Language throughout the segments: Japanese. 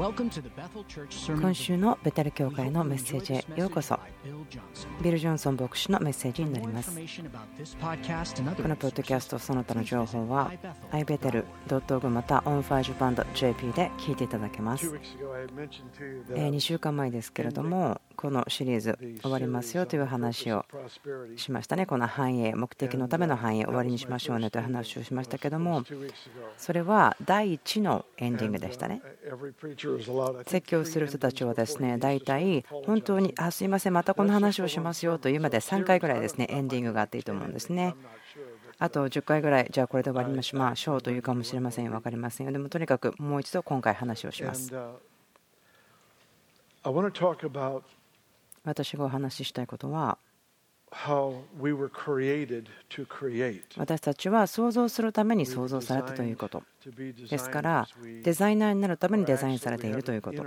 今週のベテル教会のメッセージへようこそ。ビル・ジョンソン牧師のメッセージになります。このポッドキャストその他の情報は ibetel.org また onfirejapan.jp で聞いていただけます。2週間前ですけれどもこのシリーズ終わりますよという話をしましたね。この繁栄目的のための繁栄終わりにしましょうねという話をしましたけどもそれは第1のエンディングでしたね。説教する人たちはですね大体本当にあすいませんまたこの話をしますよというまで3回ぐらいですねエンディングがあっていいと思うんですね。あと10回ぐらいじゃあこれで終わりましょうというかもしれません。分かりませんよ。でもとにかくもう一度今回話をします。私がお話ししたいことは私たちは想像するために創造されたということですからデザイナーになるためにデザインされているということ。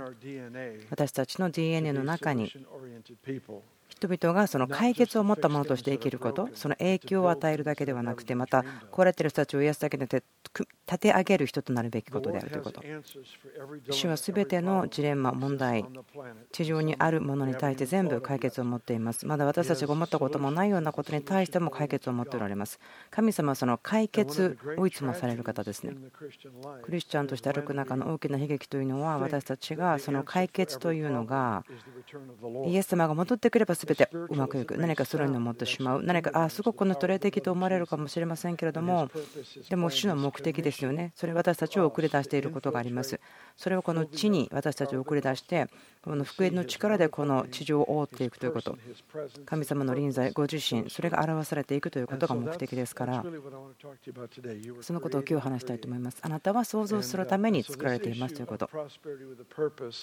私たちの DNA の中に人々がその解決を持ったものとして生きることその影響を与えるだけではなくてまた壊れている人たちを癒すだけで立て上げる人となるべきことであるということ。主は全てのジレンマ問題地上にあるものに対して全部解決を持っています。まだ私たちが思ったこともないようなことに対しても解決を持っておられます。神様はその解決をいつもされる方ですね。クリスチャンとして歩く中の大きな悲劇というのは私たちがその解決というのがイエス様が戻ってくれば全てうまくいく何かするに思ってしまう何かあすごくこのトレ的と思われるかもしれませんけれどもでも主の目的ですよね。それ私たちを送り出していることがあります。それをこの地に私たちを送り出してこの福音の力でこの地上を覆っていくということ。神様の臨在ご自身それが表されていくということが目的ですから。そのことを今日話したいと思いますあなたは想像するために作られていますということ。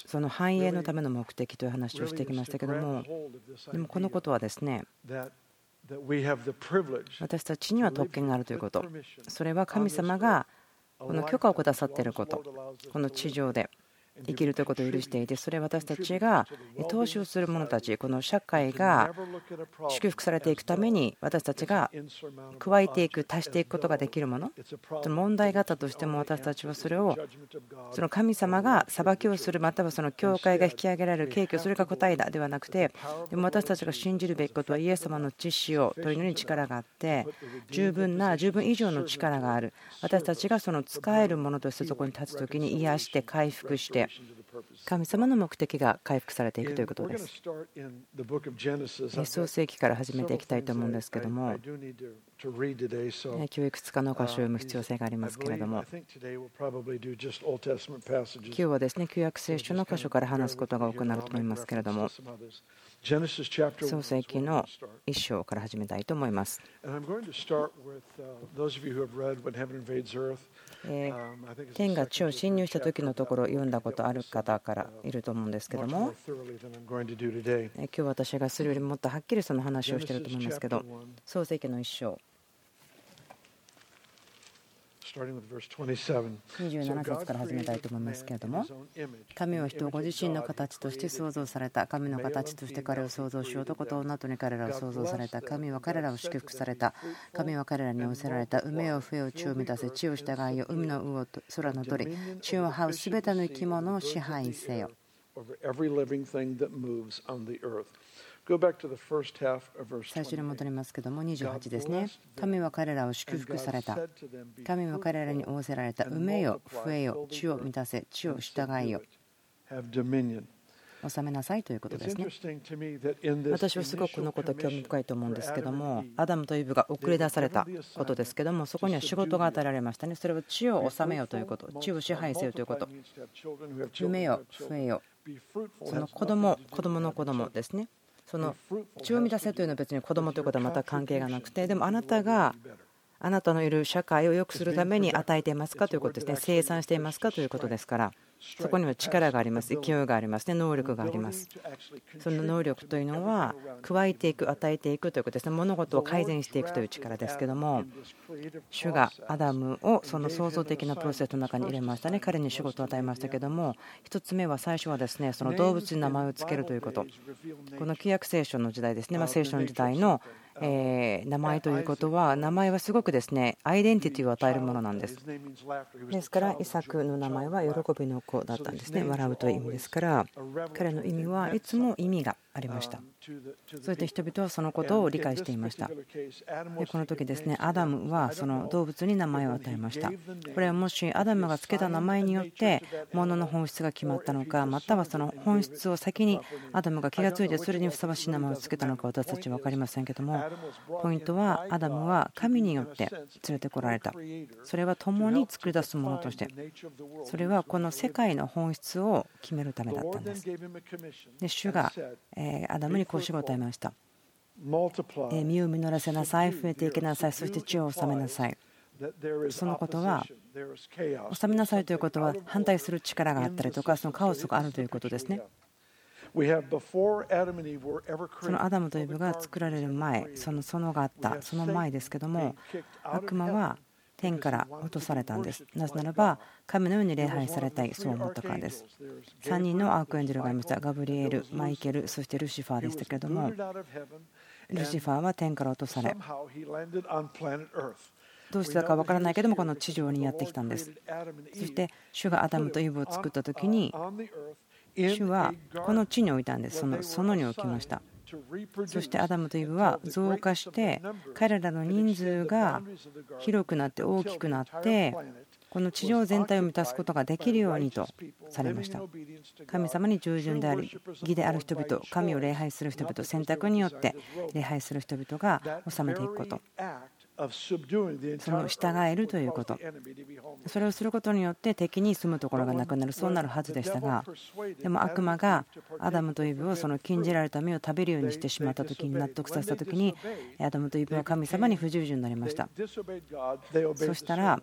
その繁栄のための目的という話をしてきましたけどもでもこのことはですね私たちには特権があるということ。それは神様がこの許可をくださっていること。この地上で生きるということを許していてそれは私たちが投資をする者たちこの社会が祝福されていくために私たちが加えていく足していくことができるもの問題があったとしても私たちはそれをその神様が裁きをするまたはその教会が引き上げられる景挙それが答えだではなくてでも私たちが信じるべきことはイエス様の知識をというのに力があって十分な十分以上の力がある。私たちがその使えるものとしてそこに立つ時に癒して回復して神様の目的が回復されていくということです。創世記から始めていきたいと思うんですけども、今日いくつかの箇所を読む必要性がありますけれども、今日はですね旧約聖書の箇所から話すことが多くなると思いますけれども、創世記の一章から始めたいと思います。天が地を侵入した時のところを読んだことある方からいると思うんですけども。今日私がするよりもっとはっきりその話をしていると思いますけど。創世記の一章27節から始めたいと思いますけれども神は人をご自身の形として創造された。神の形として彼を創造し男と女とに彼らを創造された。神は彼らを祝福された。神は彼らに仰せられた。海を笛を地を満たせ。地を従いよ海の魚と空の鳥。地を這うすべての生き物を支配せよ最初に戻りますけども28ですね。神は彼らを祝福された。神は彼らに仰せられた。埋めよ増えよ地を満たせ地を従いよ収めなさいということですね。私はすごくこのこと興味深いと思うんですけどもアダムとイブが送り出されたことですけどもそこには仕事が与えられましたね。それは地を治めよということ地を支配せよということ。埋めよ増えよその子供子供の子供ですねその血を満たせというのは別に子供ということはまた関係がなくてでもあなたがあなたのいる社会を良くするために与えていますかということですね。生産していますかということですからそこには力があります。勢いがあります。ね能力があります。その能力というのは加えていく与えていくということです。ね物事を改善していくという力ですけども主がアダムをその創造的なプロセスの中に入れました。ね彼に仕事を与えましたけども1つ目は最初はですねその動物に名前を付けるということ。この旧約聖書の時代ですね。ま聖書の時代のえ名前ということは名前はすごくですねアイデンティティを与えるものなんです。ですからイサクの名前は喜びの子だったんですね。笑うという意味ですから彼の意味はいつも意味がありました。そういった人々はそのことを理解していました。でこの時ですねアダムはその動物に名前を与えました。これはもしアダムが付けた名前によって物の本質が決まったのかまたはその本質を先にアダムが気が付いてそれにふさわしい名前を付けたのか私たちは分かりませんけどもポイントはアダムは神によって連れてこられた。それは共に作り出すものとして。それはこの世界の本質を決めるためだったんです。で主がアダムにこうしを与えました。身を実らせなさい、増えていきなさい、そして地を治めなさい。そのことは、治めなさいということは反対する力があったりとか、そのカオスがあるということですね。そのアダムとイブが作られる前、その園があった、その前ですけども、悪魔は天から落とされたんです。なぜならば、神のように礼拝されたい、そう思ったからです。3人のアークエンジェルがいました。ガブリエル、マイケル、そしてルシファーでしたけれども、ルシファーは天から落とされ、どうしてだか分からないけども、この地上にやってきたんです。そして、主がアダムとイブを作った時に、主はこの地に置いたんです。その園に置きました。そしてアダムとイブは増加して彼らの人数が広くなって大きくなってこの地上全体を満たすことができるようにとされました。神様に従順であり義である人々神を礼拝する人々選択によって礼拝する人々が治めていくこと。その従えるということ。それをすることによって敵に住むところがなくなるそうなるはずでしたがでも悪魔がアダムとイブをその禁じられた実を食べるようにしてしまった時に納得させた時にアダムとイブは神様に不従順になりました。そしたら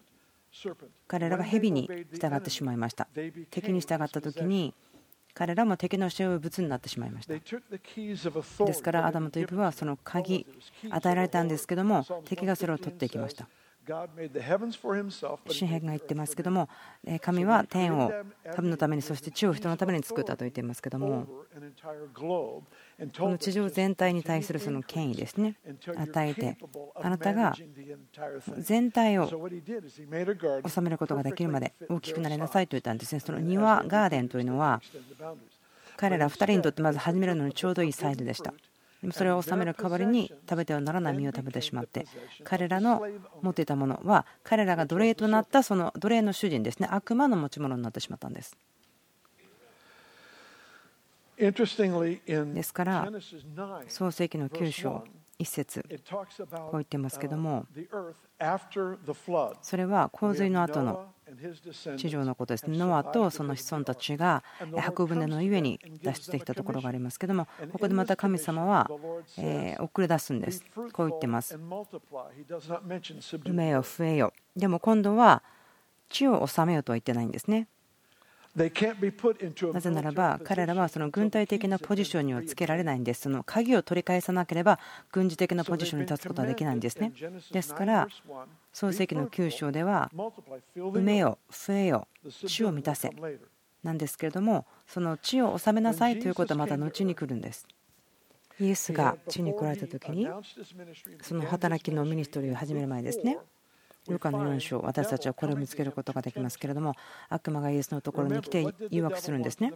彼らが蛇に従ってしまいました。敵に従った時に彼らも敵の所有物になってしまいました。ですからアダムとイブはその鍵与えられたんですけども敵がそれを取っていきました。新編が言ってますけども神は天を神のためにそして地を人のために作ったと言っていますけどもこの地上全体に対するその権威ですね。与えてあなたが全体を治めることができるまで大きくなりなさいと言ったんですね。その庭ガーデンというのは彼ら2人にとってまず始めるのにちょうどいいサイズでした。それを収める代わりに食べてはならない実を食べてしまって彼らの持っていたものは彼らが奴隷となったその奴隷の主人ですね。悪魔の持ち物になってしまったんです。ですから創世記の9章一節こう言ってますけどもそれは洪水の後の地上のことです。ノアとその子孫たちが箱舟の上に脱出できたところがありますけどもここでまた神様は遅れ出すんです。こう言ってます。埋めよ増えよ。でも今度は地を治めよとは言ってないんですねなぜならば彼らはその軍隊的なポジションにはつけられないんです。その鍵を取り返さなければ軍事的なポジションに立つことはできないんですね。ですから創世記の9章では埋めよ、増えよ、地を満たせなんですけれどもその地を治めなさいということはまた後に来るんです。イエスが地に来られた時にその働きのミニストリーを始める前ですねルカの4章私たちはこれを見つけることができますけれども悪魔がイエスのところに来て誘惑するんですね。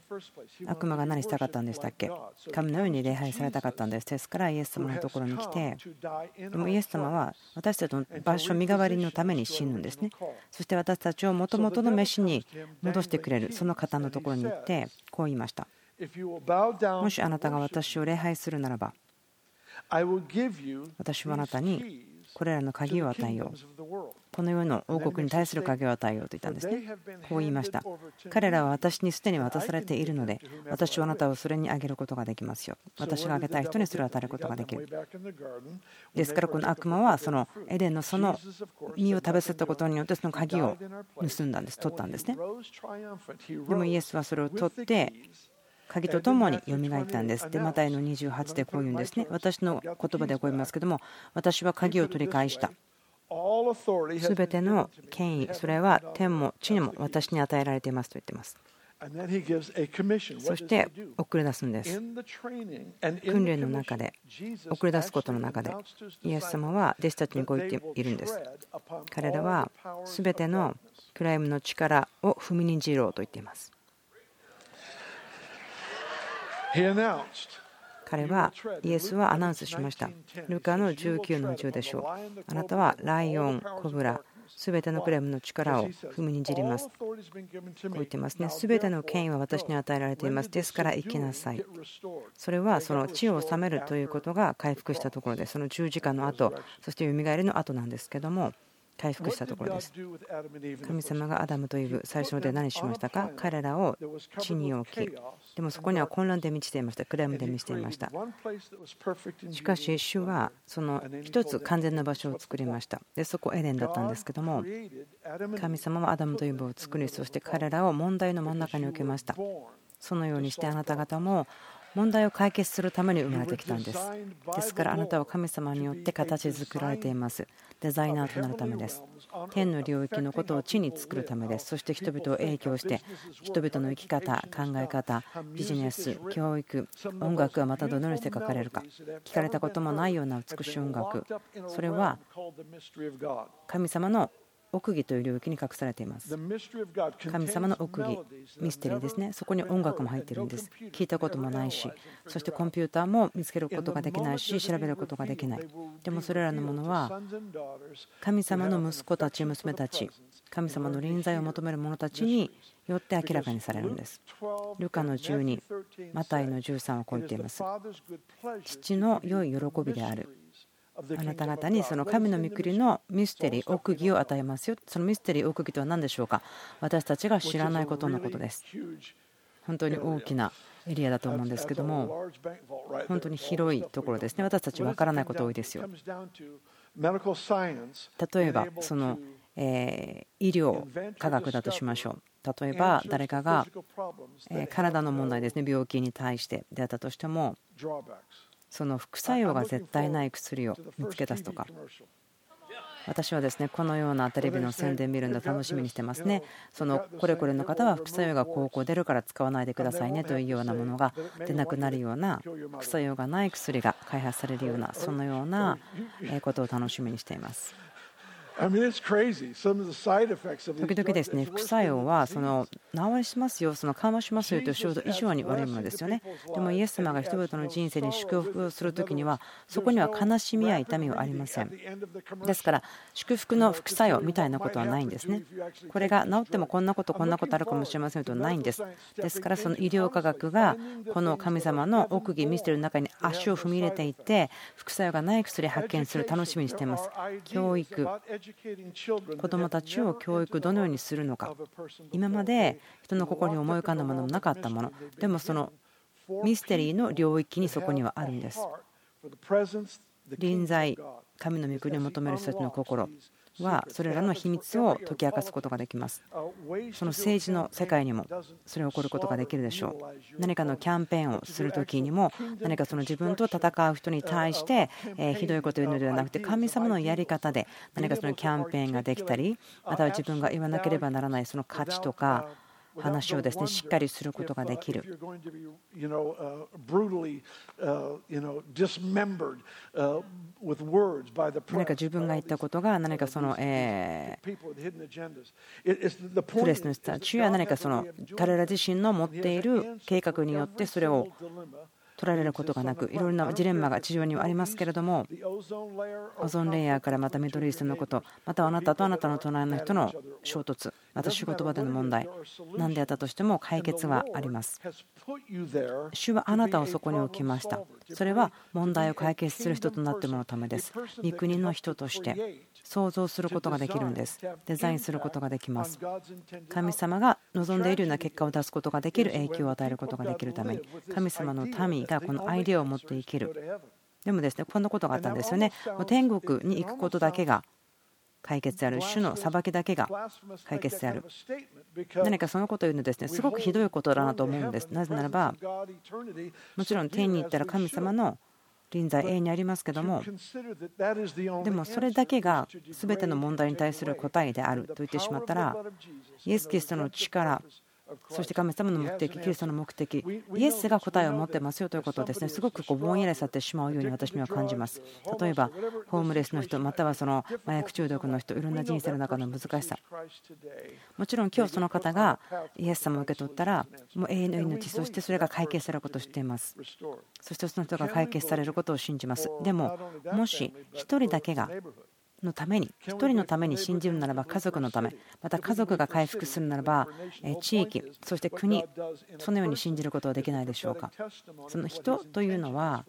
悪魔が何したかったんでしたっけ？神のように礼拝されたかったんです。ですからイエス様のところに来てでもイエス様は私たちの場所身代わりのために死ぬんですね。そして私たちをもともとの飯に戻してくれるその方のところに行ってこう言いました。もしあなたが私を礼拝するならば私はあなたにこれらの鍵を与えようこの世の王国に対する鍵を与えようと言ったんですねこう言いました彼らは私にすでに渡されているので私はあなたをそれにあげることができますよ私があげたい人にそれを与えることができるですからこの悪魔はそのエデンのその実を食べさせたことによってその鍵を盗んだんです取ったんですねでもイエスはそれを取って鍵とともによみがえったんです。で、マタイの28でこう言うんですね。私の言葉でこう言いますけども、私は鍵を取り返した。すべての権威、それは天も地にも私に与えられていますと言っています。そして送り出すんです。訓練の中で、送り出すことの中で、イエス様は弟子たちにこう言っているんです。彼らはすべてのクライムの力を踏みにじろうと言っています。彼はイエスはアナウンスしました。ルカの19の10でしょう。あなたはライオン、コブラ、すべてのクレームの力を踏みにじります。こう言ってますね。すべての権威は私に与えられています。ですから生きなさい。それはその地を治めるということが回復したところで、その十字架の後、そしてよみがえりの後なんですけども。回復したところです。神様がアダムとイブ、最初で何しましたか？彼らを地に置き、でもそこには混乱で満ちていました、クラムで満ちていました。しかし、主はその一つ完全な場所を作りました。で、そこエデンだったんですけども、神様はアダムとイブを作り、そして彼らを問題の真ん中に置けました。そのようにしてあなた方も問題を解決するために生まれてきたんです。ですからあなたは神様によって形作られています。デザイナーとなるためです。天の領域のことを地に作るためです。そして人々を影響して人々の生き方、考え方、ビジネス、教育、音楽はまたどのようにして書かれるか。聞かれたこともないような美しい音楽。それは神様の奥義という領域に隠されています。神様の奥義、ミステリーですね。そこに音楽も入っているんです。聞いたこともないし、そしてコンピューターも見つけることができないし、調べることができない。でもそれらのものは、神様の息子たち、娘たち、神様の臨在を求める者たちによって明らかにされるんです。ルカの12、マタイの13はこう言っています。父の良い喜びである。あなた方にその神の御国のミステリー、奥義を与えますよ。そのミステリー、奥義とは何でしょうか？私たちが知らないことのことです。本当に大きなエリアだと思うんですけども、本当に広いところですね。私たち分からないこと多いですよ。例えば、そのえ医療科学だとしましょう。例えば誰かが体の問題ですね、病気に対してであったとしても、その副作用が絶対ない薬を見つけ出すとか。私はですねこのようなテレビの宣伝見るの楽しみにしてますね。そのこれこれの方は副作用がこうこう出るから使わないでくださいねというようなものが出なくなるような副作用がない薬が開発されるようなそのようなことを楽しみにしています。時々ですね副作用はその治りしますよ、その緩和しますよという衝動以上に悪いものですよね。でもイエス様が人々の人生に祝福をするときにはそこには悲しみや痛みはありません。ですから祝福の副作用みたいなことはないんですね。これが治ってもこんなことこんなことあるかもしれませんとないんです。ですからその医療科学がこの神様の奥義ミステリーの中に足を踏み入れていって副作用がない薬発見する楽しみにしています。教育子どもたちを教育どのようにするのか。今まで人の心に思い浮かんだものもなかったもの。でもそのミステリーの領域にそこにはあるんです。臨在神の御国を求める人たちの心はそれらの秘密を解き明かすことができます。その政治の世界にもそれを起こることができるでしょう。何かのキャンペーンをする時にも何かその自分と戦う人に対してひどいことを言うのではなくて神様のやり方で何かそのキャンペーンができたりまたは自分が言わなければならないその価値とか話をですねしっかりすることができる。何か自分が言ったことが何かその、えプレスの人たちや何かその彼ら自身の持っている計画によってそれを取られることがなくいろいろなジレンマが地上にはありますけれどもオゾンレイヤーからまたミドルイーストのことまたあなたとあなたの隣の人の衝突また仕事場での問題。何であったとしても解決はあります。主はあなたをそこに置きました。それは問題を解決する人となってもらうためです。御国の人として想像することができるんです。デザインすることができます。神様が望んでいるような結果を出すことができる影響を与えることができるために。神様の民がこのアイデアを持って生きる。でもですねこんなことがあったんですよね。天国に行くことだけが解決である主の裁きだけが解決である。何かそのことを言うのですねすごくひどいことだなと思うんです。なぜならばもちろん天に行ったら神様の臨在永遠にありますけどもでもそれだけが全ての問題に対する答えであると言ってしまったらイエス・キリストの力そして神様の目的、キリストの目的、イエスが答えを持ってますよということをですねすごくこうぼんやりさせてしまうように私には感じます。例えば、ホームレスの人、またはその麻薬中毒の人、いろんな人生の中の難しさ。もちろん今日その方がイエス様を受け取ったら、もう永遠の命、そしてそれが解決されることを知っています。そしてその人が解決されることを信じます。でも、もし1人だけがのために、1人のために信じるならば家族のため、また家族が回復するならば地域、そして国、そのように信じることはできないでしょうか。その人というのは、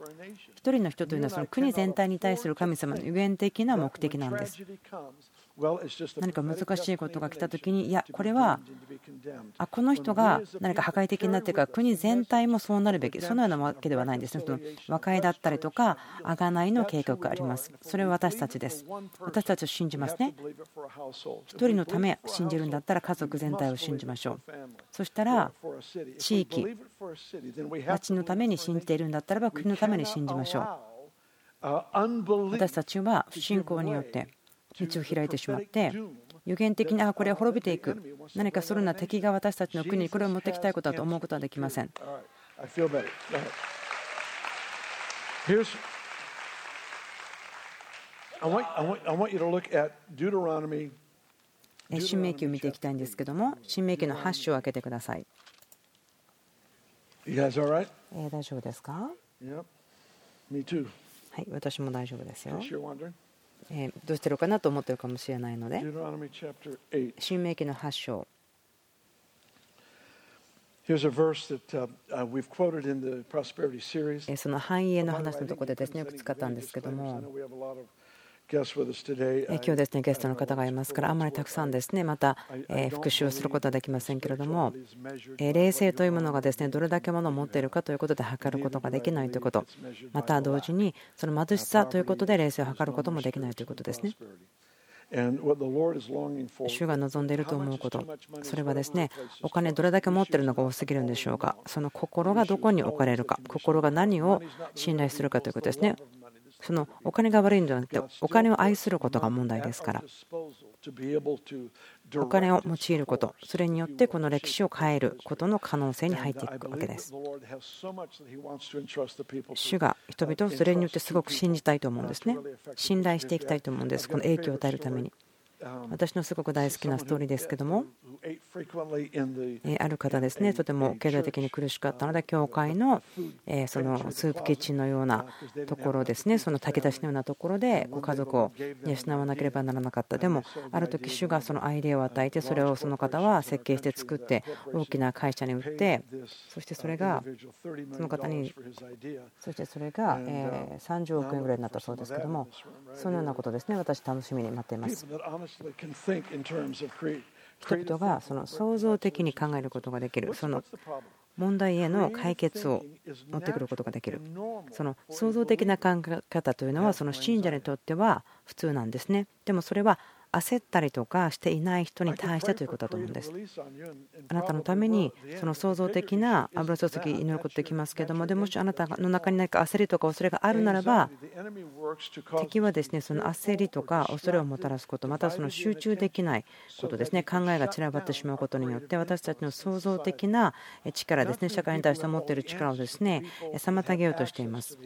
1人の人というのはその国全体に対する神様の予言的な目的なんです。何か難しいことが来た時にいやこれはあこの人が何か破壊的になっているから国全体もそうなるべきそのようなわけではないんですね。和解だったりとか贖いの計画があります。それは私たちです。私たちを信じますね。一人のため信じるんだったら家族全体を信じましょう。そしたら地域町のために信じているんだったらば国のために信じましょう。私たちは不信仰によって道を開いてしまって予言的にあこれは滅びていく。何かそのような敵が私たちの国にこれを持ってきたいことだと思うことはできません。新明記を見ていきたいんですけども、新明記の8章を開けてください。大丈夫ですか？はい、私も大丈夫ですよ。えどうしてるかなと思ってるかもしれないので。新明記の8章。その繁栄の話のところでですねよく使ったんですけども今日ですねゲストの方がいますからあんまりたくさんですねまた復習をすることはできませんけれども冷静というものがですねどれだけものを持っているかということで測ることができないということまた同時にその貧しさということで冷静を測ることもできないということですね。主が望んでいると思うこと、それはですねお金どれだけ持っているのが多すぎるんでしょうか、その心がどこに置かれるか、心が何を信頼するかということですね。そのお金が悪いんじゃなくてお金を愛することが問題ですから。お金を用いることそれによってこの歴史を変えることの可能性に入っていくわけです。主が人々をそれによってすごく信じたいと思うんですね。信頼していきたいと思うんです。この影響を与えるために私のすごく大好きなストーリーですけども。ある方ですね。とても経済的に苦しかったので教会のそのスープキッチンのようなところですね。その炊き出しのようなところでご家族を養わなければならなかった。でもある時主がそのアイデアを与えてそれをその方は設計して作って大きな会社に売ってそしてそれがその方にそしてそれが30億円ぐらいになったそうですけどもそのようなことですね。私楽しみに待っています。人々がその創造的に考えることができる。その問題への解決を持ってくることができる。その創造的な考え方というのはその信者にとっては普通なんですね。でもそれは焦ったりとかしていない人に対してということだと思うんです。あなたのためにその創造的な油注ぎ祈ることできますけどもでもしあなたの中に何か焦りとか恐れがあるならば敵はですねその焦りとか恐れをもたらすことまたその集中できないことですね考えが散らばってしまうことによって私たちの創造的な力ですね社会に対して持っている力をですね妨げようとしています。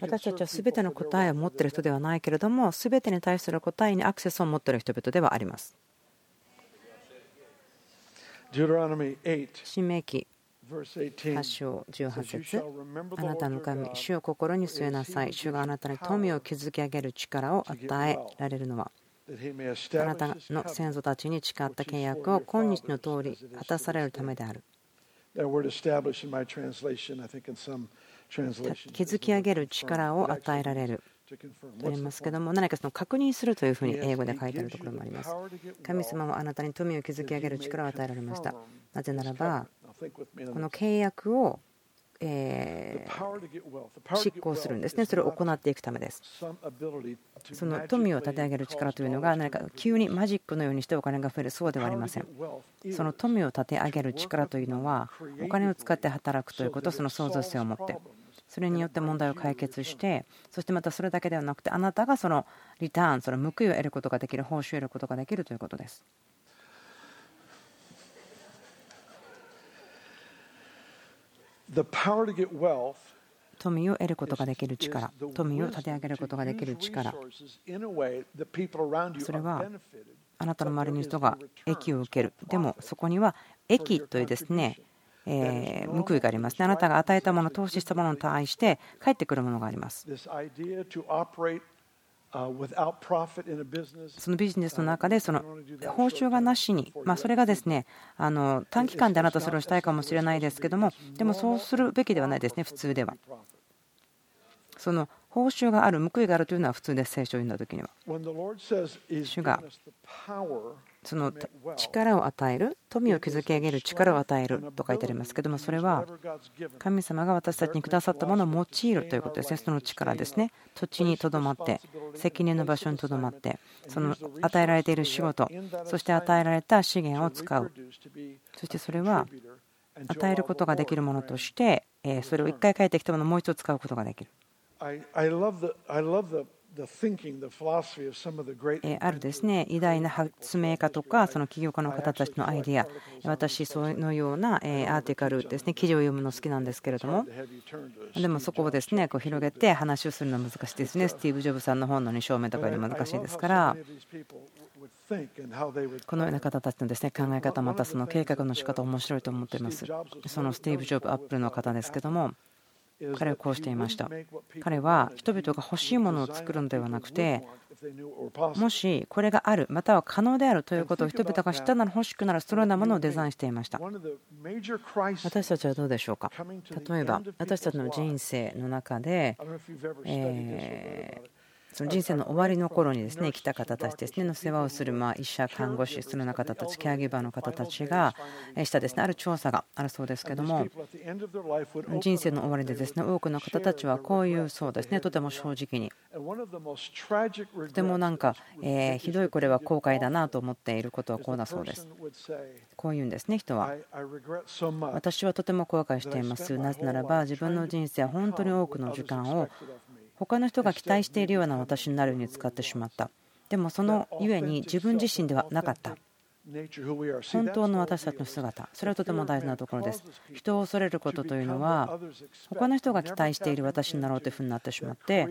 私たちは全ての答えを持っている人ではないけれども全てに対する答えにアクセスを持っている人々ではあります。新明記8章18節あなたの神、主を心に据えなさい。主があなたに富を築き上げる力を与えられるのは、あなたの先祖たちに誓った契約を今日の通り果たされるためである。築き上げる力を与えられるとありますけども何かその確認するというふうに英語で書いてあるところもあります神様はあなたに富を築き上げる力を与えられましたなぜならばこの契約をえ執行するんですね、それを行っていくためです。その富を立て上げる力というのが、何か急にマジックのようにしてお金が増える、そうではありません。その富を立て上げる力というのは、お金を使って働くということ、その創造性を持って。それによって問題を解決してそしてまたそれだけではなくてあなたがそのリターンその報いを得ることができる報酬を得ることができるということです。富を得ることができる力、富を立て上げることができる力、それはあなたの周りの人が益を受ける、でもそこには益というですね、え報いがありますね。あなたが与えたもの、投資したものに対して返ってくるものがあります。そのビジネスの中でその報酬がなしに、まあ、それがですねあの短期間であなたそれをしたいかもしれないですけどもでもそうするべきではないですね普通では。その報酬がある報いがあるというのは普通です聖書を読んだ時には。主がその力を与える富を築き上げる力を与えると書いてありますけどもそれは神様が私たちにくださったものを用いるということですねその力ですね土地にとどまって責任の場所にとどまってその与えられている仕事そして与えられた資源を使うそしてそれは与えることができるものとしてそれを1回帰ってきたものをもう一度使うことができる。あるですね偉大な発明家とかその起業家の方たちのアイデア。私そのようなアーティカルですね記事を読むの好きなんですけれども。でもそこをですねこう広げて話をするのは難しいですね。スティーブ・ジョブさんの本の2証明とかより難しいですから。このような方たちのですね考え方またその計画の仕方面白いと思っています。そのスティーブ・ジョブアップルの方ですけども。彼はこうしていました。彼は人々が欲しいものを作るのではなくてもしこれがあるまたは可能であるということを人々が知ったなら欲しくならそのようなものをデザインしていました。私たちはどうでしょうか？例えば私たちの人生の中でえその人生の終わりの頃にですね来た方たちですねの世話をするまあ医者、看護師、そのような方たち、ケアギバーの方たちがしたですねある調査があるそうですけども人生の終わりでですね多くの方たちはこういうそうですねとても正直にとてもなんかえひどいこれは後悔だなと思っていることはこうだそうです。こういうんですね人は。私はとても後悔しています。なぜならば自分の人生は本当に多くの時間を他の人が期待しているような私になるように使ってしまった。でもそのゆえに自分自身ではなかった。本当の私たちの姿それはとても大事なところです。人を恐れることというのは他の人が期待している私になろうというふうになってしまって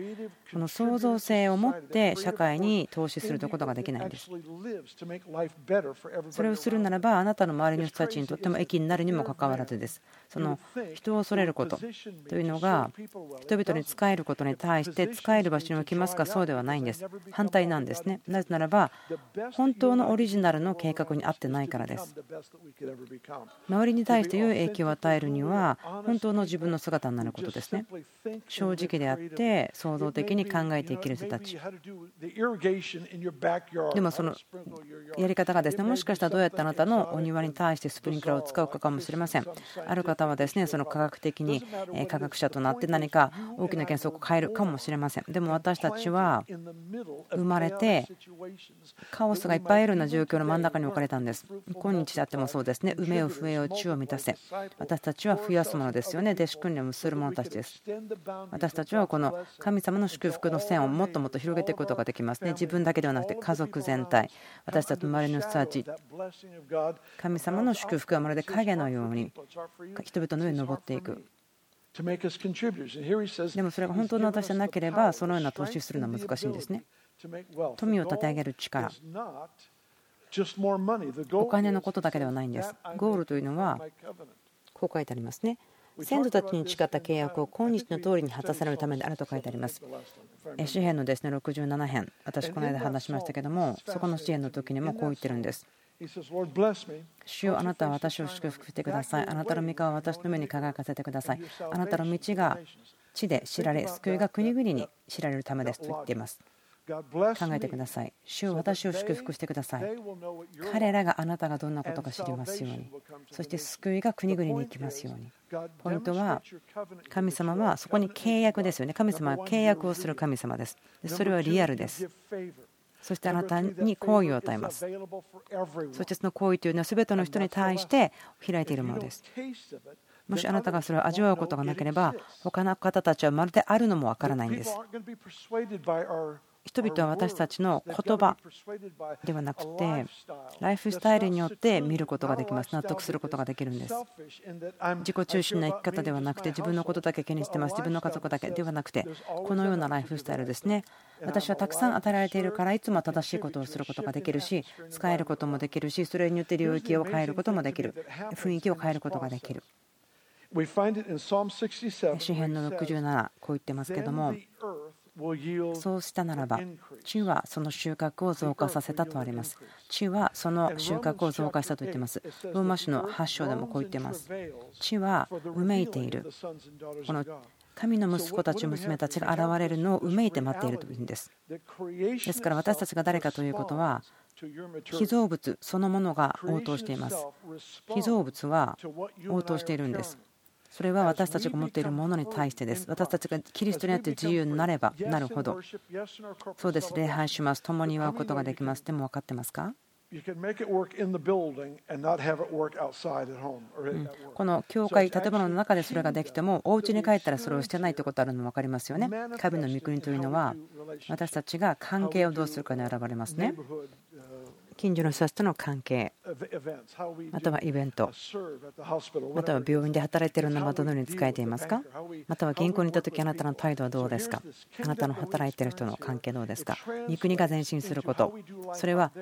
この創造性を持って社会に投資するということができないんです。それをするならばあなたの周りの人たちにとっても益になるにもかかわらずです。その人を恐れることというのが人々に仕えることに対して仕える場所に置きますかそうではないんです。反対なんですね。なぜならば本当のオリジナルの計画に合ってないからです。周りに対して良い影響を与えるには本当の自分の姿になることですね。正直であって創造的に考えて生きる人たち。でもそのやり方がですねもしかしたらどうやってあなたのお庭に対してスプリンクラーを使うかかもしれません。ある方はですねその科学的に科学者となって何か大きな原則を変えるかもしれません。でも私たちは生まれてカオスがいっぱいいるような状況の真ん中に置かれたんです。今日であってもそうですね。埋めよ増えよ地を満たせ。私たちは増やすものですよね。弟子訓練をする者たちです。私たちはこの神様の祝福の線をもっともっと広げていくことができますね。自分だけではなくて家族全体。私たちの周りの人たち。神様の祝福はまるで影のように人々の上に登っていく。でもそれが本当の私じゃなければそのような投資するのは難しいんですね。富を立て上げる力。お金のことだけではないんですゴールというのはこう書いてありますね先祖たちに誓った契約を今日の通りに果たされるためであると書いてあります。詩篇のですね67編、私この間話しましたけども、そこの支援の時にもこう言ってるんです。主よあなたは私を祝福してください。あなたの御顔を私の目に輝かせてください。あなたの道が地で知られ、救いが国々に知られるためですと言っています。考えてください。主を私を祝福してください。彼らがあなたがどんなことか知りますように。そして救いが国々に行きますように。ポイントは、神様はそこに契約ですよね。神様は契約をする神様です。それはリアルです。そしてあなたに好意を与えます。そしてその好意というのは全ての人に対して開いているものです。もしあなたがそれを味わうことがなければ他の方たちはまるであるのもわからないんです人々は私たちの言葉ではなくてライフスタイルによって見ることができます。納得することができるんです。自己中心な生き方ではなくて自分のことだけ気にしてます。自分の家族だけではなくてこのようなライフスタイルですね。私はたくさん与えられているからいつも正しいことをすることができるし使えることもできるしそれによって領域を変えることもできる。雰囲気を変えることができる。詩篇の67こう言ってますけどもそうしたならば、地はその収穫を増加させたとあります。地はその収穫を増加したと言っています。ローマ書の8章でもこう言っています。地はうめいている。この神の息子たち、娘たちが現れるのをうめいて待っているというんです。ですから私たちが誰かということは、被造物そのものが応答しています。被造物は応答しているんです。それは私たちが持っているものに対してです。私たちがキリストにあって自由になればなるほど。そうです、礼拝します。共に祝うことができます。でも分かってますか？この教会、建物の中でそれができても、お家に帰ったらそれをしてないということあるの分かりますよね。神の御国というのは、私たちが関係をどうするかに現れますね。近所の人たちとの関係。またはイベント。または病院で働いているのはどのように使えていますか？または銀行にいた時あなたの態度はどうですか？あなたの働いている人の関係どうですか？御国が前進すること。それは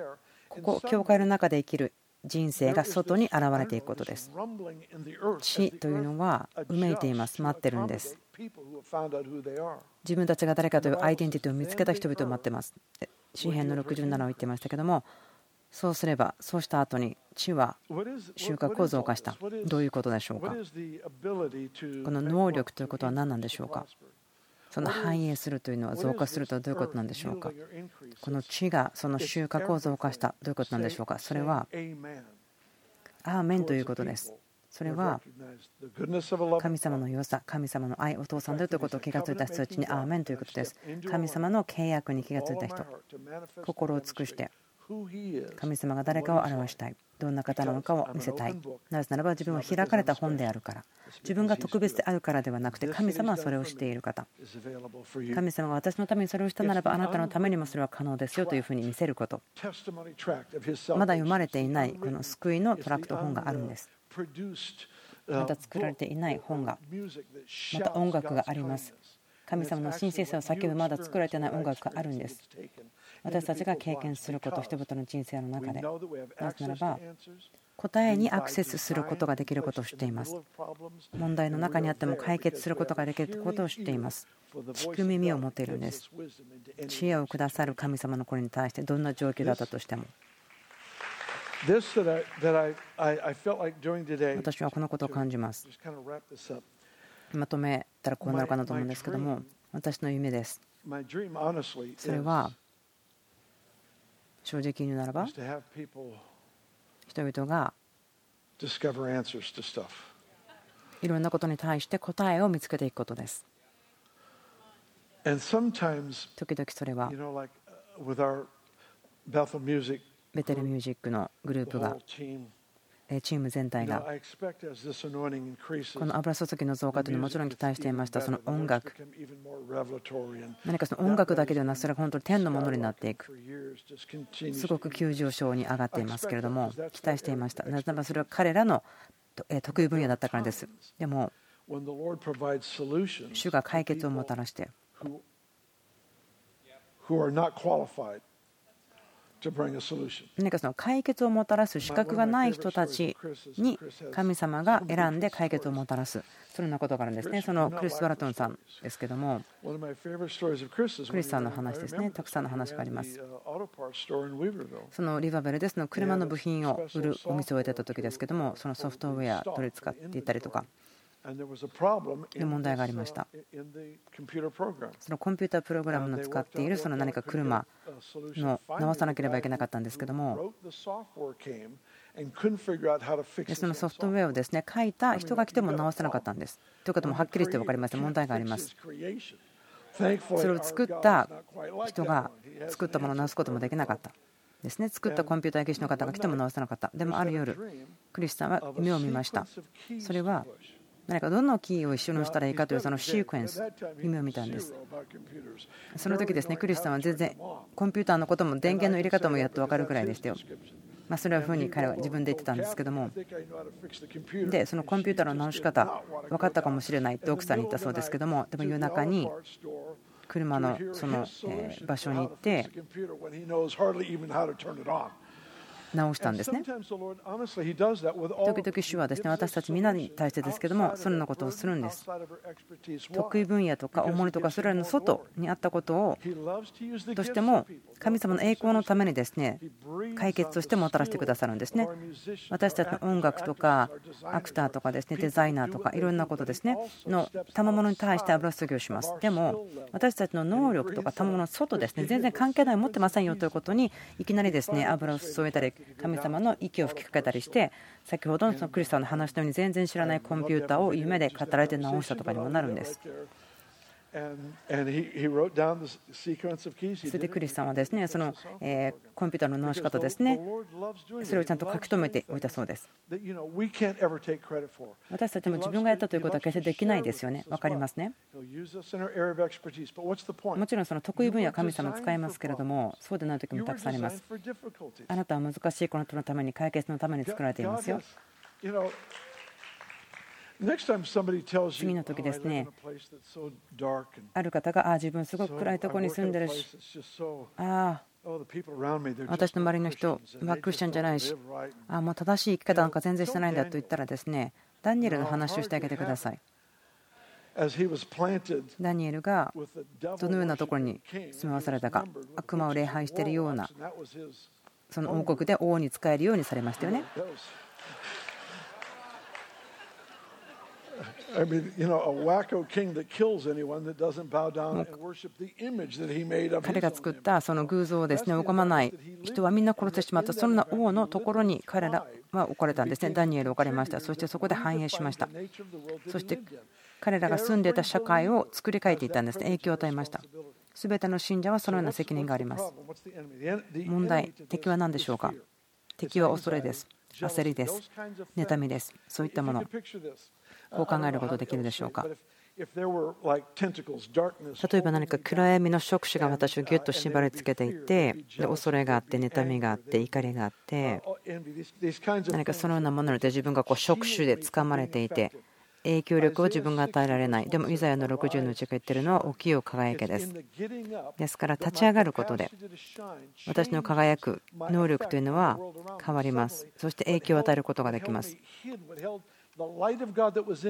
ここ教会の中で生きる人生が外に現れていくことです。死というのはうめいています。待ってるんです。自分たちが誰かというアイデンティティを見つけた人々を待ってます。詩篇の67を言ってましたけどもそうすれば、そうした後に地は収穫を増加した。どういうことでしょうか？この能力ということは何なんでしょうか？その繁栄するというのは増加するとはどういうことなんでしょうか？この地がその収穫を増加した。どういうことなんでしょうか？それは、アーメンということです。それは神様の良さ、神様の愛、お父さんだということを気がついた人たちにアーメンということです。神様の契約に気がついた人、心を尽くして神様が誰かを表したい。どんな方なのかを見せたい。なぜならば自分は開かれた本であるから。自分が特別であるからではなくて神様はそれをしている方。神様が私のためにそれをしたならばあなたのためにもそれは可能ですよというふうに見せること。まだ読まれていないこの救いのトラクト本があるんです。また作られていない本が。また音楽があります。神様の神聖さを叫ぶまだ作られていない音楽があるんです。私たちが経験すること人々の人生の中でなぜならば答えにアクセスすることができることを知っています。問題の中にあっても解決することができることを知っています。聞く耳を持っているんです。知恵をくださる神様のこれに対してどんな状況だったとしても。私はこのことを感じます。まとめたらこうなるかなと思うんですけども私の夢です。それは正直に言うならば人々がいろんなことに対して答えを見つけていくことです。時々それはベテルミュージックのグループがチーム全体が。この油注ぎの増加というのはもちろん期待していました。その音楽。何かその音楽だけではなくそれが本当に天のものになっていく。すごく急上昇に上がっていますけれども期待していました。なぜならばそれは彼らの得意分野だったからです。でも主が解決をもたらして何かその解決をもたらす資格がない人たちに神様が選んで解決をもたらす。そんなことがあるんですね。そのクリス・バラトンさんですけどもクリスさんの話ですね。たくさんの話があります。そのリバベルでその車の部品を売るお店をやってた時ですけどもそのソフトウェア取り使っていたりとかで問題がありました。そのコンピュータープログラムの使っているその何か車の直さなければいけなかったんですけども。そのソフトウェアをですね書いた人が来ても直せなかったんです。ということもはっきりして分かりません問題があります。それを作った人が作ったものを直すこともできなかった。ですね。作ったコンピューター技師の方が来ても直さなかった。でもある夜クリスさんは夢を見ました。それは何かどのキーを一緒に押したらいいかというそのシークエンス夢を見たんです。その時ですねクリスさんは全然コンピューターのことも電源の入れ方もやっと分かるくらいでしたよ。まあ、それはふうに彼は自分で言ってたんですけども。でそのコンピューターの直し方分かったかもしれないって奥さんに言ったそうですけども。でも夜中に車のその場所に行って直したんですね。時々主はですね私たち皆に対してですけどもそのようなことをするんです。得意分野とか重りとかそれらの外にあったことをとしても神様の栄光のためにですね解決としてもたらしてくださるんですね。私たちの音楽とかアクターとかですねデザイナーとかいろんなことですねの賜物に対して油注ぎをします。でも私たちの能力とか賜物の外ですね全然関係ない持ってませんよということにいきなりですね油を注いだり神様の息を吹きかけたりして先ほどのそのクリスさんの話のように全然知らないコンピューターを夢で語られて直したとかにもなるんです。それでクリスさんはですねその、えコンピューターの直し方ですね。それをちゃんと書き留めておいたそうです。私たちも自分がやったということは決してできないですよね。分かりますね。もちろんその得意分野神様使いますけれどもそうでない時もたくさんあります。あなたは難しいこの人のために解決のために作られていますよ次の時ですね、ある方が、ああ、自分すごく暗いところに住んでるし、ああ、私の周りの人、バックしちゃうんじゃないし、ああ、もう正しい生き方なんか全然してないんだと言ったらですね、ダニエルの話をしてあげてください。ダニエルがどのようなところに住まわされたか、悪魔を礼拝しているような、その王国で王に仕えるようにされましたよね。彼が作ったその偶像をです。ね拝まない。人はみんな殺してしまった。そんな王のところに彼らは置かれたんですね。ダニエル置かれました。そしてそこで繁栄しました。そして彼らが住んでいた社会を作り変えていったんですね。影響を与えました。全ての信者はそのような責任があります。問題敵は何でしょうか？敵は恐れです。焦りです。妬みです。そういったものこう考えることできるでしょうか。例えば何か暗闇の触手が私をぎゅっと縛りつけていて恐れがあって妬みがあって怒りがあって何かそのようなもので自分がこう触手で掴まれていて影響力を自分が与えられない。でもイザヤの60のうちが言ってるのは大きいを輝けです。ですから立ち上がることで私の輝く能力というのは変わります。そして影響を与えることができます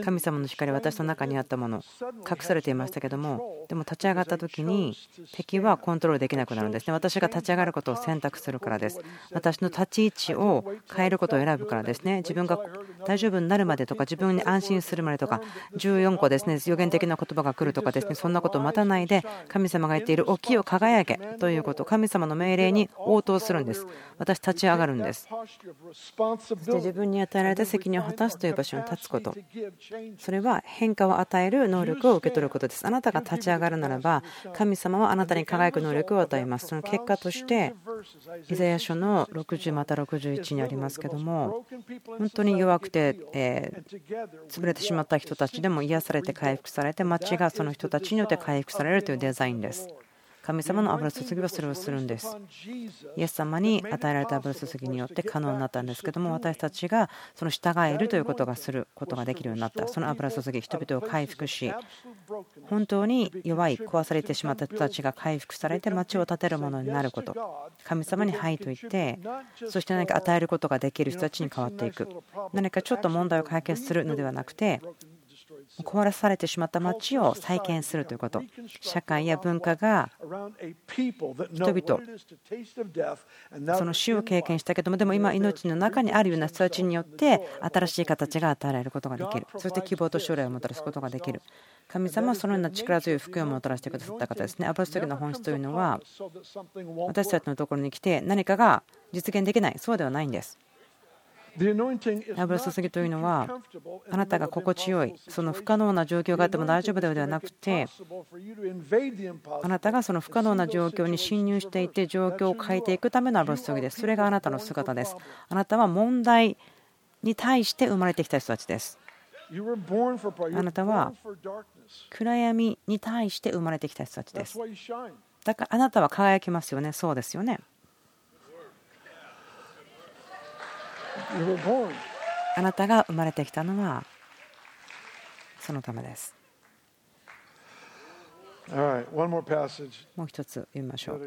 神様の光は私の中にあったもの。隠されていましたけどもでも立ち上がった時に敵はコントロールできなくなるんですね。私が立ち上がることを選択するからです私の立ち位置を変えることを選ぶからですね。自分が大丈夫になるまでとか自分に安心するまでとか14個ですね。予言的な言葉が来るとかですね。そんなことを待たないで神様が言っている大きいを輝けということ神様の命令に応答するんです。私立ち上がるんです。そして自分に与えられた責任を果たすという場所に立つこと。それは変化を与える能力を受け取ることです。あなたが立ち上がるならば神様はあなたに輝く能力を与えます。その結果としてイザヤ書の60また61にありますけども本当に弱くて、え潰れてしまった人たちでも癒されて回復されて町がその人たちによって回復されるというデザインです。神様の油注ぎはそれをするんです。イエス様に与えられた油注ぎによって可能になったんですけども私たちがその従えるということがすることができるようになった。その油注ぎ人々を回復し本当に弱い壊されてしまった人たちが回復されて町を建てるものになること。神様にはいと言ってそして何か与えることができる人たちに変わっていく。何かちょっと問題を解決するのではなくて壊されてしまった町を再建するということ。社会や文化が人々その死を経験したけどもでも今命の中にあるような人たちによって新しい形が与えられることができる。そして希望と将来をもたらすことができる。神様はそのような力強い福音をもたらしてくださった方ですね。アポストリの本質というのは私たちのところに来て何かが実現できない。そうではないんです。油注ぎというのはあなたが心地よいその不可能な状況があっても大丈夫ではなくてあなたがその不可能な状況に侵入していて状況を変えていくための油注ぎですそれがあなたの姿ですあなたは問題に対して生まれてきた人たちですあなたは暗闇に対して生まれてきた人たちです。だからあなたは輝きますよね。そうですよね。あなたが生まれてきたのはそのためです。もう一つ読みましょう。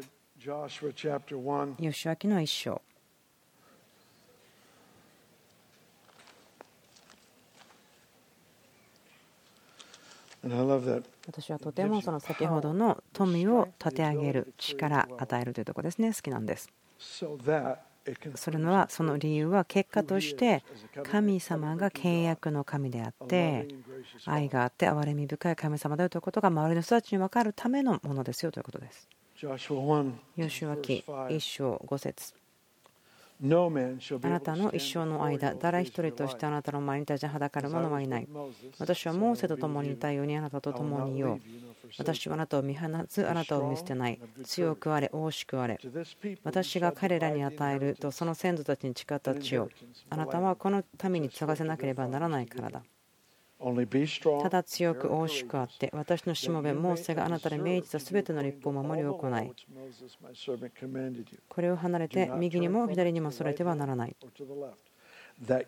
ヨシュア記の一章。私はとてもその先ほどの富を立て上げる力与えるというところですね好きなんですそれのはその理由は結果として神様が契約の神であって愛があって憐れみ深い神様だよということが周りの人たちに分かるためのものですよということです。ヨシュア記1章5節あなたの一生の間、誰一人としてあなたの前に立ちはだかる者はいない。私はモーセと共にいたようにあなたと共にいよう。私はあなたを見放つ、あなたを見捨てない。強くあれ、大しくあれ。私が彼らに与えるとその先祖たちに誓った地を、あなたはこの民に継がせなければならないからだ。ただ強く大しくあって、私のしもべ、モーセがあなたに命じたすべての立法を守り行い、これを離れて右にも左にもそれてはならない。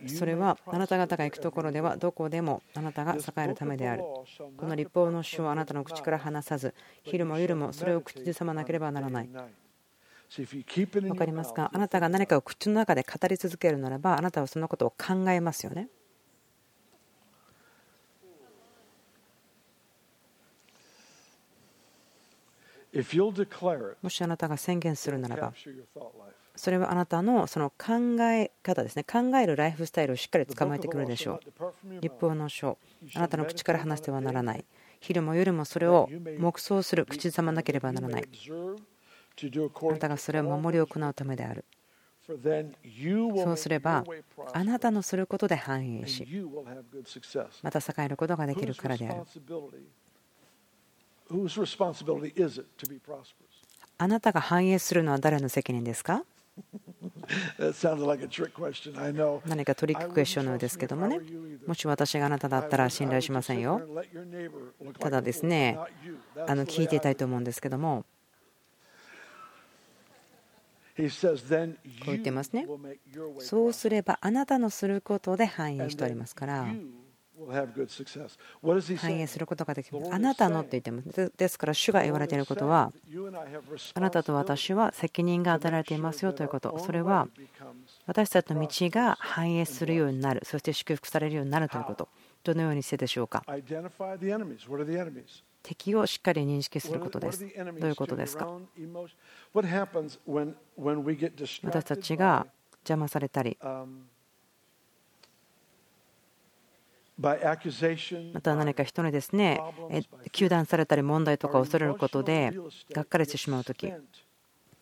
それはあなた方が行くところではどこでもあなたが栄えるためである。この立法の書をあなたの口から離さず、昼も夜もそれを口ずさまなければならない。分かりますか？あなたが何かを口の中で語り続けるならば、あなたはそのことを考えますよね。もしあなたが宣言するならば、それはあなたのその考え方ですね、考えるライフスタイルをしっかり捕まえてくるでしょう。立法の書、あなたの口から話してはならない。昼も夜もそれを黙想する、口ずさまなければならない。あなたがそれを守り行うためである。そうすれば、あなたのすることで繁栄し、また栄えることができるからである。あなたが反映するのは誰の責任ですか？何かトリッククエスチョンのようですけどもね、もし私があなただったら信頼しませんよ。ただですね、あの聞いていたいと思うんですけども、こう言ってますね。そうすればあなたのすることで反映しておりますから。反映することができます。あなたのって言ってます。ですから、主が言われていることは、あなたと私は責任が与えられていますよということ。それは、私たちの道が反映するようになる、そして祝福されるようになるということ。どのようにしてでしょうか？敵をしっかり認識することです。どういうことですか？私たちが邪魔されたり、また何か人にですね、糾弾されたり問題とか恐れることでがっかりしてしまうとき、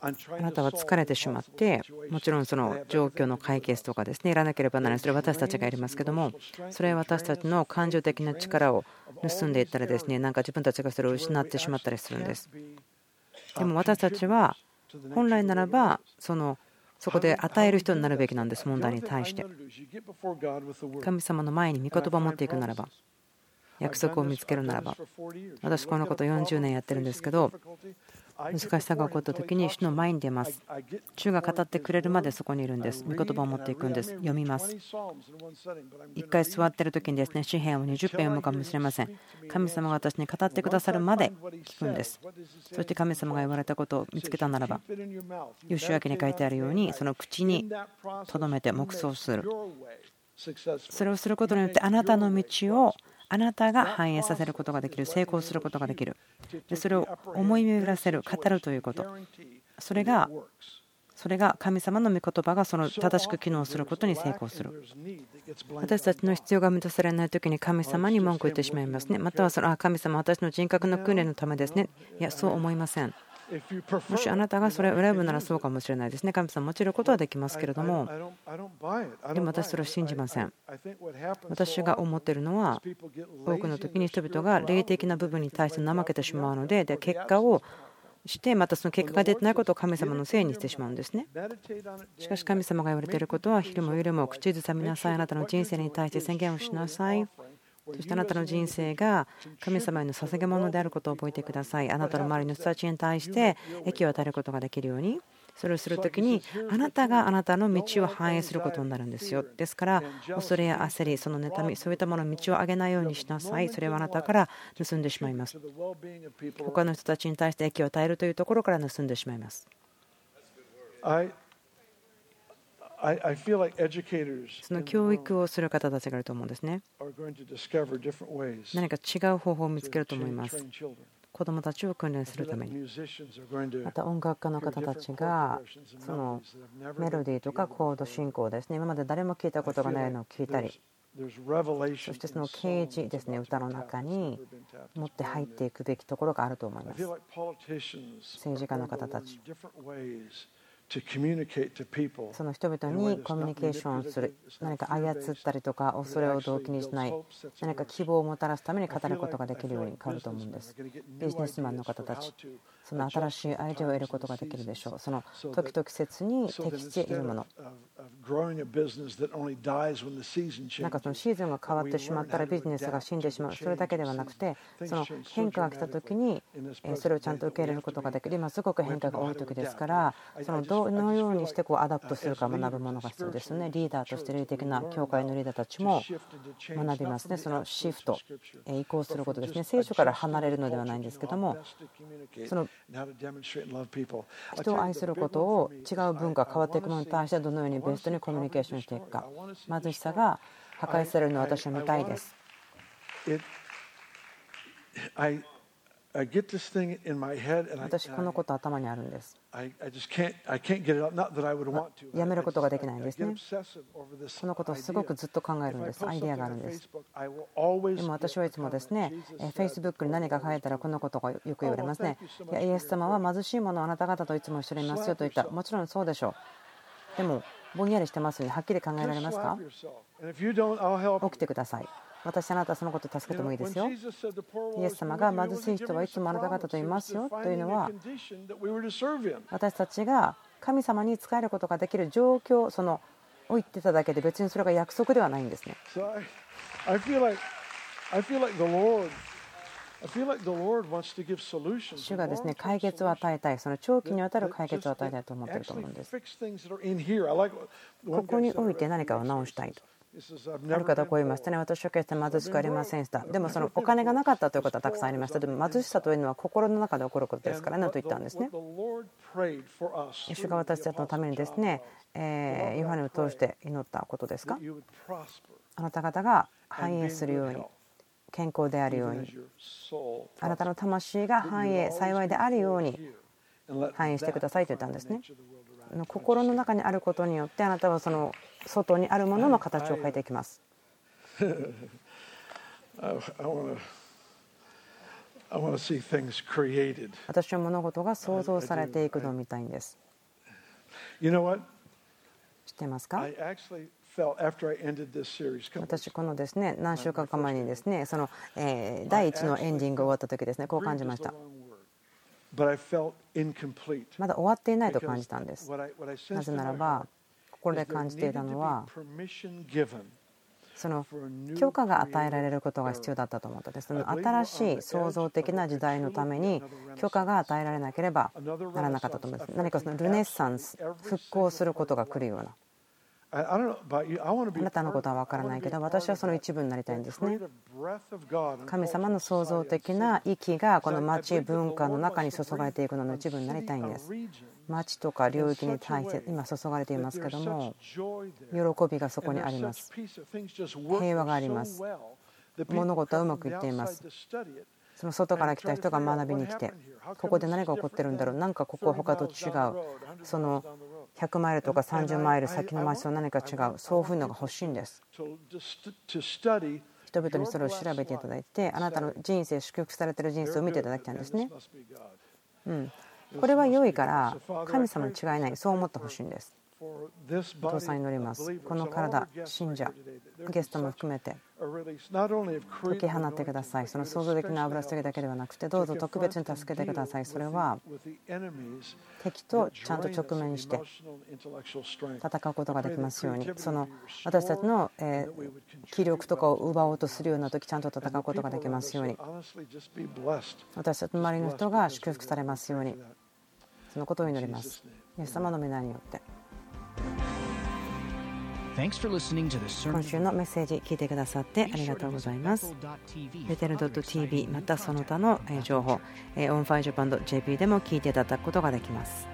あなたは疲れてしまって、もちろんその状況の解決とかですね、やらなければならない、それは私たちがやりますけども、それは私たちの感情的な力を盗んでいったらですね、なんか自分たちがそれを失ってしまったりするんです。でも私たちは本来ならば、そのそこで与える人になるべきなんです、問題に対して。神様の前に御言葉を持っていくならば、約束を見つけるならば、私、このこと40年やってるんですけど、難しさが起こった時に主の前に出ます。主が語ってくれるまでそこにいるんです。御言葉を持っていくんです。読みます。一回座っている時にですね、詩篇を20編読むかもしれません。神様が私に語ってくださるまで聞くんです。そして神様が言われたことを見つけたならば、吉明に書いてあるように、その口にとどめて黙想する。それをすることによってあなたの道をあなたが反映させることができる、成功することができる。でそれを思い巡らせる、語るということ。それがそれが神様の御言葉がその正しく機能することに成功する。私たちの必要が満たされない時に神様に文句を言ってしまいますね。またはそのあ神様、私の人格の訓練のためですね。いや、そう思いません。もしあなたがそれを選ぶならそうかもしれないですね。神様、もちろんことはできますけれども、でも私それを信じません。私が思っているのは、多くの時に人々が霊的な部分に対して怠けてしまうので、で結果をしてまたその結果が出てないことを神様のせいにしてしまうんですね。しかし神様が言われていることは昼も夜も口ずさみなさいあなたの人生に対して宣言をしなさいそしてあなたの人生が神様への捧げ物であることを覚えてください。あなたの周りの人たちに対して益を与えることができるように。それをするときにあなたがあなたの道を反映することになるんですよですから恐れや焦りその妬みそういったものの道を上げないようにしなさいそれはあなたから盗んでしまいます他の人たちに対して益を与えるというところから盗んでしまいますその教育をする方たちがいると思うんですね。何か違う方法を見つけると思います。子どもたちを訓練するために。また音楽家の方たちがそのメロディーとかコード進行ですね。今まで誰も聞いたことがないのを聞いたりそしてその啓示ですね。歌の中に持って入っていくべきところがあると思います。政治家の方たちその人々にコミュニケーションする何か操ったりとか恐れを動機にしない何か希望をもたらすために語ることができるように変わると思うんですビジネスマンの方たちその新しいアイデアを得ることができるでしょうその時々節に適しているものなんかそのシーズンが変わってしまったらビジネスが死んでしまうそれだけではなくてその変化が来た時にそれをちゃんと受け入れることができる今すごく変化が多い時ですからそのどのようにしてこう adapt するか学ぶものが必要ですねリーダーとして霊的な教会のリーダーたちも学びますねそのシフト移行することですね聖書から離れるのではないんですけどもその人を愛することを違う文化変わっていくものに対してどのようにベストにコミュニケーションしていくか貧しさが破壊されるのを私は見たいです。私、このこと頭にあるんです。やめることができないんですね。このことをすごくずっと考えるんです。アイデアがあるんです。でも私はいつもですね、Facebook に何か書いたらこのことがよく言われますね。いやイエス様は貧しいものをあなた方といつも一緒にいますよと言った。もちろんそうでしょう。でも、ぼんやりしてますよね。はっきり考えられますか？起きてください。私あなたはそのことを助けてもいいですよ。イエス様が貧しい人はいつもあなた方といますよというのは私たちが神様に仕えることができる状況そのを言ってただけで別にそれが約束ではないんですね。主がですね解決を与えたい、その長期にわたる解決を与えたいと思っていると思うんです。ここにおいて何かを直したいと。ある方はこう言いましたね。私は決して貧しくありませんでした。でもそのお金がなかったということはたくさんありました。でも貧しさというのは心の中で起こることですからねと言ったんですね。主が私たちのためにですね、えヨハネを通して祈ったことですか？あなた方が繁栄するように。健康であるようにあなたの魂が繁栄幸いであるように繁栄してくださいと言ったんですね心の中にあることによってあなたはその外にあるものの形を変えていきます。私は物事が創造されていくのを見たいんです。知ってますか？私、このですね何週間か前にですねその第1のエンディングが終わった時ですねこう感じました。まだ終わっていないと感じたんです。なぜならば心で感じていたのはその許可が与えられることが必要だったと思ったんです。その新しい創造的な時代のために許可が与えられなければならなかったと思います。何かそのルネッサンス復興することが来るようなあなたのことは分からないけど私はその一部になりたいんですね。神様の創造的な息がこの町文化の中に注がれていくのの一部になりたいんです。町とか領域に対して今注がれていますけども喜びがそこにあります。平和があります。物事はうまくいっていますその外から来た人が学びに来てここで何が起こってるんだろう？なんかここは他と違う。その100マイルとか30マイル先の街と何か違う。そういうのが欲しいんです。人々にそれを調べていただいてあなたの人生祝福されてる人生を見ていただきたいんですね。うん。これは良いから神様に違いない。そう思ってほしいんです。お父さん祈りますこの体信者ゲストも含めて解き放ってください。その創造的な油注ぎだけではなくて、どうぞ特別に助けてください。それは敵とちゃんと直面して戦うことができますように、その私たちの気力とかを奪おうとするような時ちゃんと戦うことができますように、私たちの周りの人が祝福されますように、そのことを祈ります。イエス様の御名によって。今週のメッセージ聞いてくださってありがとうございます。 Bethel.tv またその他の情報、 onfirejapan.jp でも聞いていただくことができます。